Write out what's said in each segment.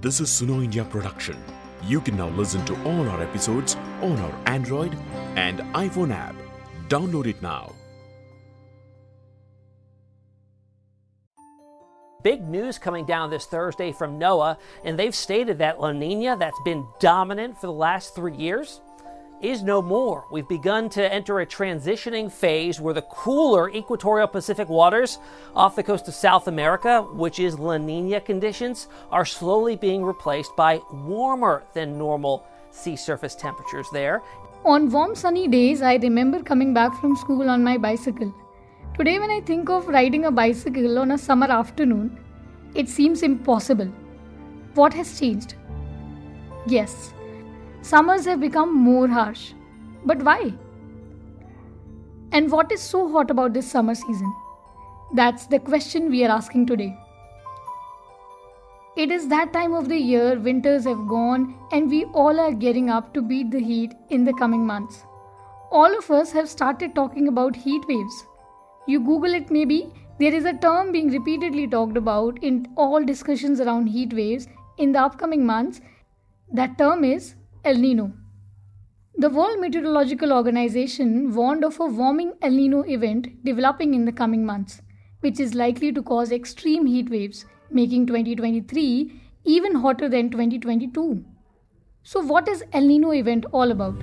This is Suno India production. You can now listen to all our episodes on our Android and iPhone app. Download it now. Big news coming down this Thursday from NOAA, and they've stated that La Nina, that's been dominant for the last three years, is no more. We've begun to enter a transitioning phase where the cooler equatorial Pacific waters off the coast of South America, which is La Nina conditions, are slowly being replaced by warmer than normal sea surface temperatures there. On warm sunny days, I remember coming back from school on my bicycle. Today, when I think of riding a bicycle on a summer afternoon, it seems impossible. What has changed? Yes, summers have become more harsh. But why? And what is so hot about this summer season? That's the question we are asking today. It is that time of the year winters have gone and we all are gearing up to beat the heat in the coming months. All of us have started talking about heat waves. You Google it maybe, there is a term being repeatedly talked about in all discussions around heat waves in the upcoming months. That term is El Nino. The World Meteorological Organization warned of a warming El Nino event developing in the coming months, which is likely to cause extreme heat waves, making 2023 even hotter than 2022. So, what is El Nino event all about?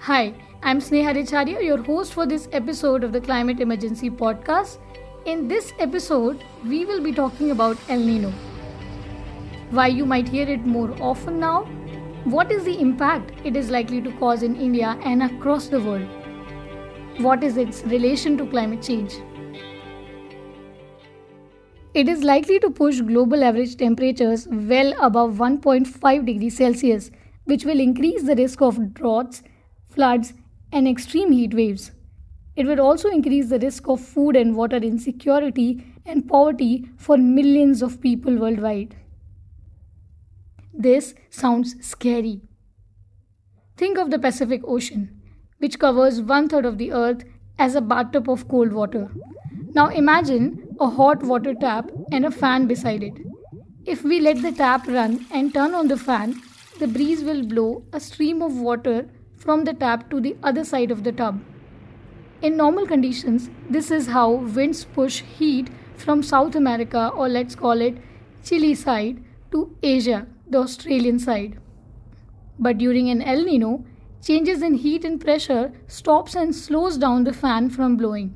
Hi, I'm Sneha Richhariya, your host for this episode of the Climate Emergency Podcast. In this episode, we will be talking about El Nino. Why you might hear it more often now, what is the impact it is likely to cause in India and across the world, what is its relation to climate change. It is likely to push global average temperatures well above 1.5 degrees Celsius, which will increase the risk of droughts floods, and extreme heat waves. It would also increase the risk of food and water insecurity and poverty for millions of people worldwide. This sounds scary. Think of the Pacific Ocean, which covers one third of the earth as a bathtub of cold water. Now imagine a hot water tap and a fan beside it. If we let the tap run and turn on the fan, the breeze will blow a stream of water from the tap to the other side of the tub. In normal conditions, this is how winds push heat from South America or let's call it Chile side to Asia, the Australian side. But during an El Nino, changes in heat and pressure stops and slows down the fan from blowing.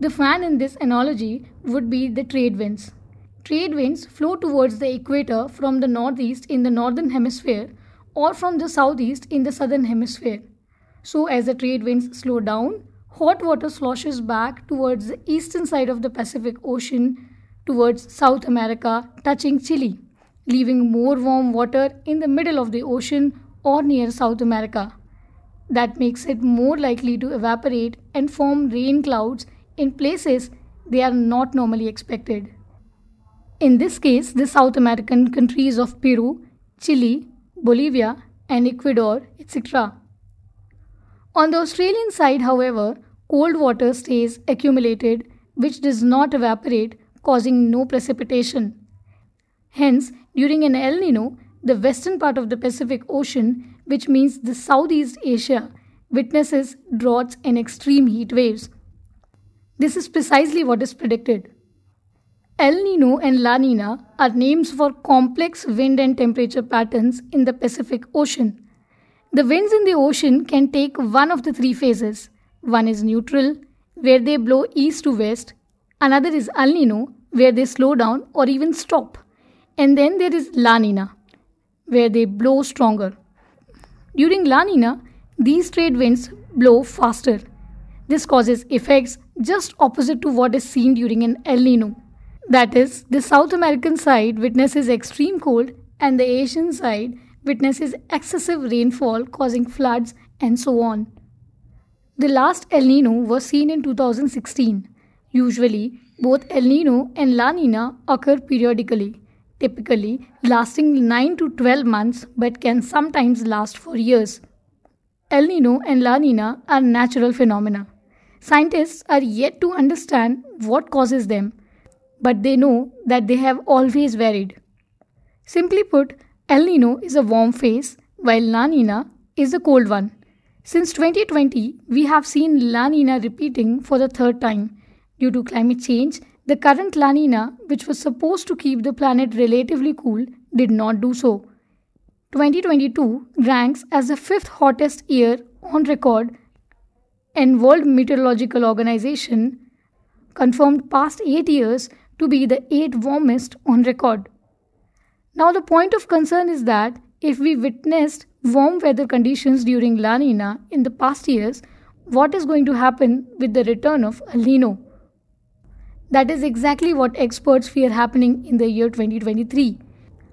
The fan in this analogy would be the trade winds. Trade winds flow towards the equator from the northeast in the northern hemisphere or from the southeast in the southern hemisphere. So, as the trade winds slow down, hot water sloshes back towards the eastern side of the Pacific Ocean towards South America, touching Chile, leaving more warm water in the middle of the ocean or near South America. That makes it more likely to evaporate and form rain clouds in places they are not normally expected. In this case, the South American countries of Peru, Chile, Bolivia, and Ecuador, etc. On the Australian side, however, cold water stays accumulated, which does not evaporate, causing no precipitation. Hence, during an El Nino, the western part of the Pacific Ocean, which means the Southeast Asia, witnesses droughts and extreme heat waves. This is precisely what is predicted. El Nino and La Nina are names for complex wind and temperature patterns in the Pacific Ocean. The winds in the ocean can take one of the three phases. One is neutral, where they blow east to west. Another is El Nino, where they slow down or even stop. And then there is La Nina, where they blow stronger. During La Nina, these trade winds blow faster. This causes effects just opposite to what is seen during an El Nino. That is, the South American side witnesses extreme cold and the Asian side witnesses excessive rainfall causing floods and so on. The last El Nino was seen in 2016. Usually, both El Nino and La Nina occur periodically, typically lasting 9 to 12 months but can sometimes last for years. El Nino and La Nina are natural phenomena. Scientists are yet to understand what causes them, but they know that they have always varied. Simply put, El Nino is a warm phase, while La Nina is a cold one. Since 2020, we have seen La Nina repeating for the third time. Due to climate change, the current La Nina, which was supposed to keep the planet relatively cool, did not do so. 2022 ranks as the fifth hottest year on record, and World Meteorological Organization confirmed past 8 years to be the 8th warmest on record. Now the point of concern is that if we witnessed warm weather conditions during La Nina in the past years, what is going to happen with the return of El Nino? That is exactly what experts fear happening in the year 2023.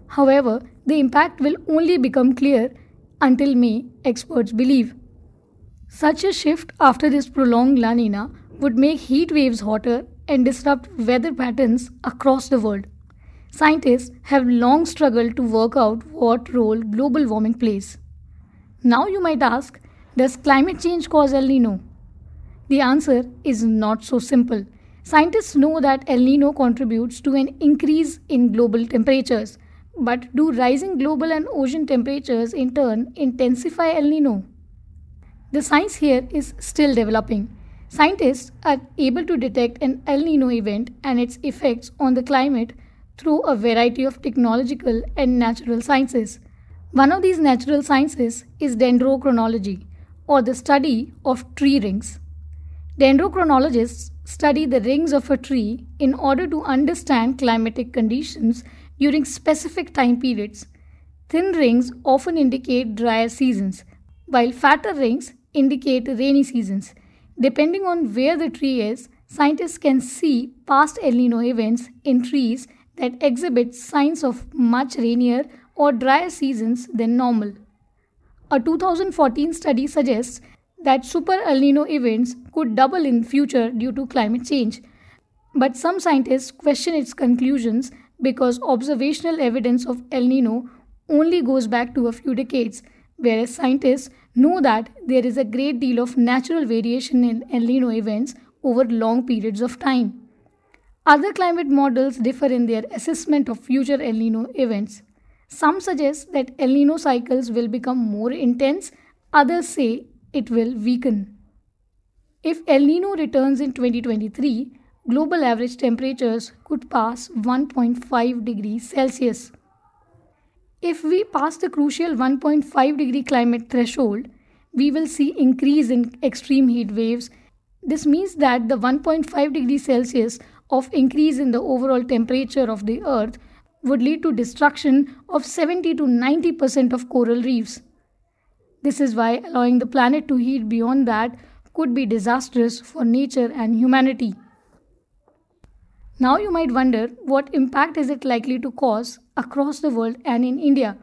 However, the impact will only become clear until May, experts believe. Such a shift after this prolonged La Nina would make heat waves hotter and disrupt weather patterns across the world. Scientists have long struggled to work out what role global warming plays. Now you might ask, does climate change cause El Nino? The answer is not so simple. Scientists know that El Nino contributes to an increase in global temperatures, but do rising global and ocean temperatures in turn intensify El Nino? The science here is still developing. Scientists are able to detect an El Nino event and its effects on the climate through a variety of technological and natural sciences. One of these natural sciences is dendrochronology, or the study of tree rings. Dendrochronologists study the rings of a tree in order to understand climatic conditions during specific time periods. Thin rings often indicate drier seasons, while fatter rings indicate rainy seasons. Depending on where the tree is, scientists can see past El Nino events in trees that exhibit signs of much rainier or drier seasons than normal. A 2014 study suggests that super El Nino events could double in future due to climate change. But some scientists question its conclusions because observational evidence of El Nino only goes back to a few decades, whereas scientists know that there is a great deal of natural variation in El Nino events over long periods of time. Other climate models differ in their assessment of future El Nino events. Some suggest that El Nino cycles will become more intense, others say it will weaken. If El Nino returns in 2023, global average temperatures could pass 1.5 degrees Celsius. If we pass the crucial 1.5 degree climate threshold, we will see increase in extreme heat waves. This means that the 1.5 degrees Celsius of increase in the overall temperature of the earth would lead to destruction of 70 to 90% of coral reefs. This is why allowing the planet to heat beyond that could be disastrous for nature and humanity. Now you might wonder what impact is it likely to cause across the world and in India.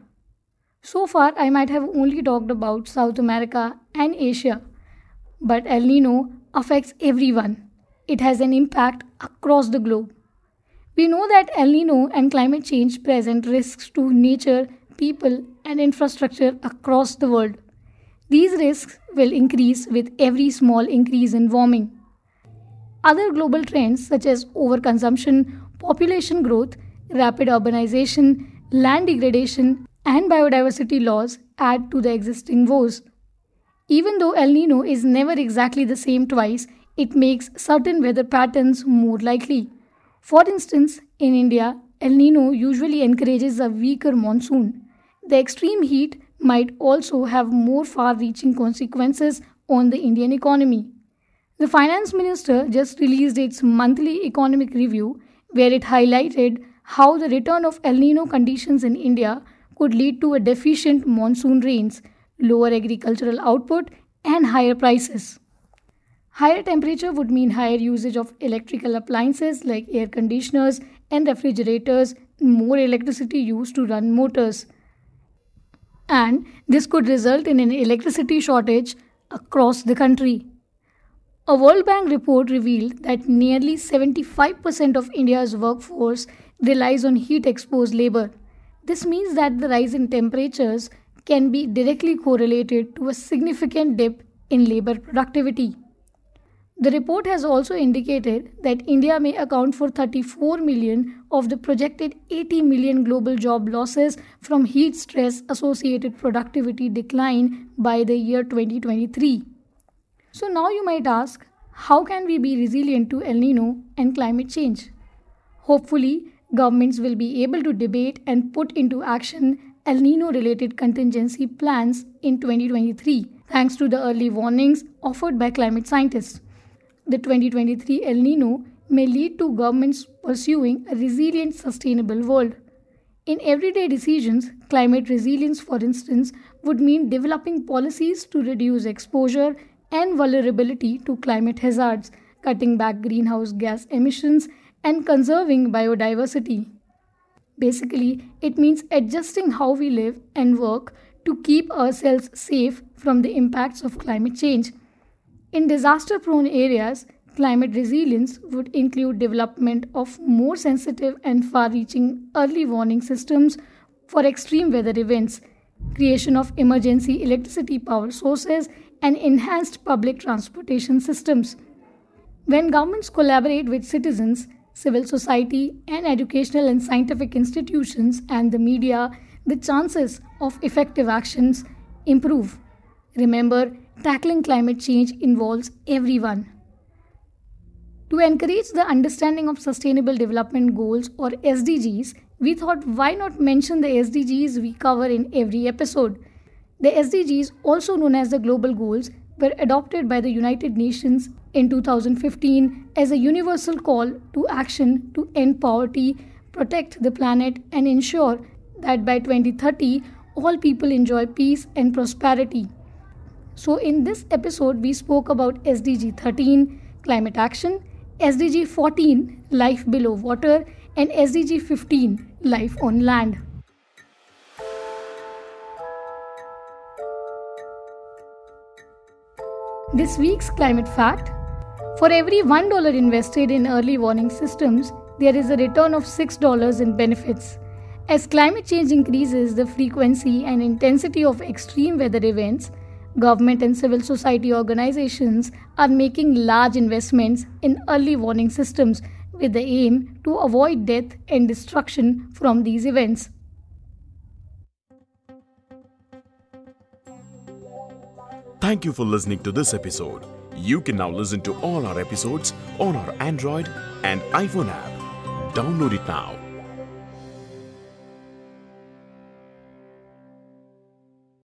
So far I might have only talked about South America and Asia, but El Nino affects everyone. It has an impact across the globe. We know that El Nino and climate change present risks to nature, people, and infrastructure across the world. These risks will increase with every small increase in warming. Other global trends such as overconsumption, population growth, rapid urbanization, land degradation, and biodiversity loss add to the existing woes. Even though El Nino is never exactly the same twice, it makes certain weather patterns more likely. For instance, in India, El Nino usually encourages a weaker monsoon. The extreme heat might also have more far reaching consequences on the Indian economy. The finance minister just released its monthly economic review where it highlighted how the return of El Nino conditions in India could lead to a deficient monsoon rains, lower agricultural output, and higher prices. Higher temperature would mean higher usage of electrical appliances like air conditioners and refrigerators, more electricity used to run motors. And this could result in an electricity shortage across the country. A World Bank report revealed that nearly 75% of India's workforce relies on heat exposed labor. This means that the rise in temperatures can be directly correlated to a significant dip in labor productivity. The report has also indicated that India may account for 34 million of the projected 80 million global job losses from heat stress associated productivity decline by the year 2023. So now you might ask, how can we be resilient to El Nino and climate change? Hopefully, governments will be able to debate and put into action El Nino related contingency plans in 2023 thanks to the early warnings offered by climate scientists the 2023 El Nino may lead to governments pursuing a resilient, sustainable world. In everyday decisions, climate resilience, for instance, would mean developing policies to reduce exposure and vulnerability to climate hazards, cutting back greenhouse gas emissions, and conserving biodiversity. Basically, it means adjusting how we live and work to keep ourselves safe from the impacts of climate change. In disaster prone areas, climate resilience would include development of more sensitive and far reaching early warning systems for extreme weather events, creation of emergency electricity power sources, and enhanced public transportation systems. When governments collaborate with citizens, civil society, and educational and scientific institutions and the media, the chances of effective actions improve. Remember, tackling climate change involves everyone. To encourage the understanding of Sustainable Development Goals or SDGs, we thought why not mention the SDGs we cover in every episode. The SDGs, also known as the Global Goals, were adopted by the United Nations in 2015 as a universal call to action to end poverty, protect the planet, and ensure that by 2030 all people enjoy peace and prosperity. So, in this episode, we spoke about SDG 13, climate action, SDG 14, life below water, and SDG 15, life on land. This week's climate fact for every $1 invested in early warning systems, there is a return of $6 in benefits. As climate change increases the frequency and intensity of extreme weather events, Government and civil society organizations are making large investments in early warning systems with the aim to avoid death and destruction from these events. Thank you for listening to this episode. You can now listen to all our episodes on our Android and iPhone app. Download it now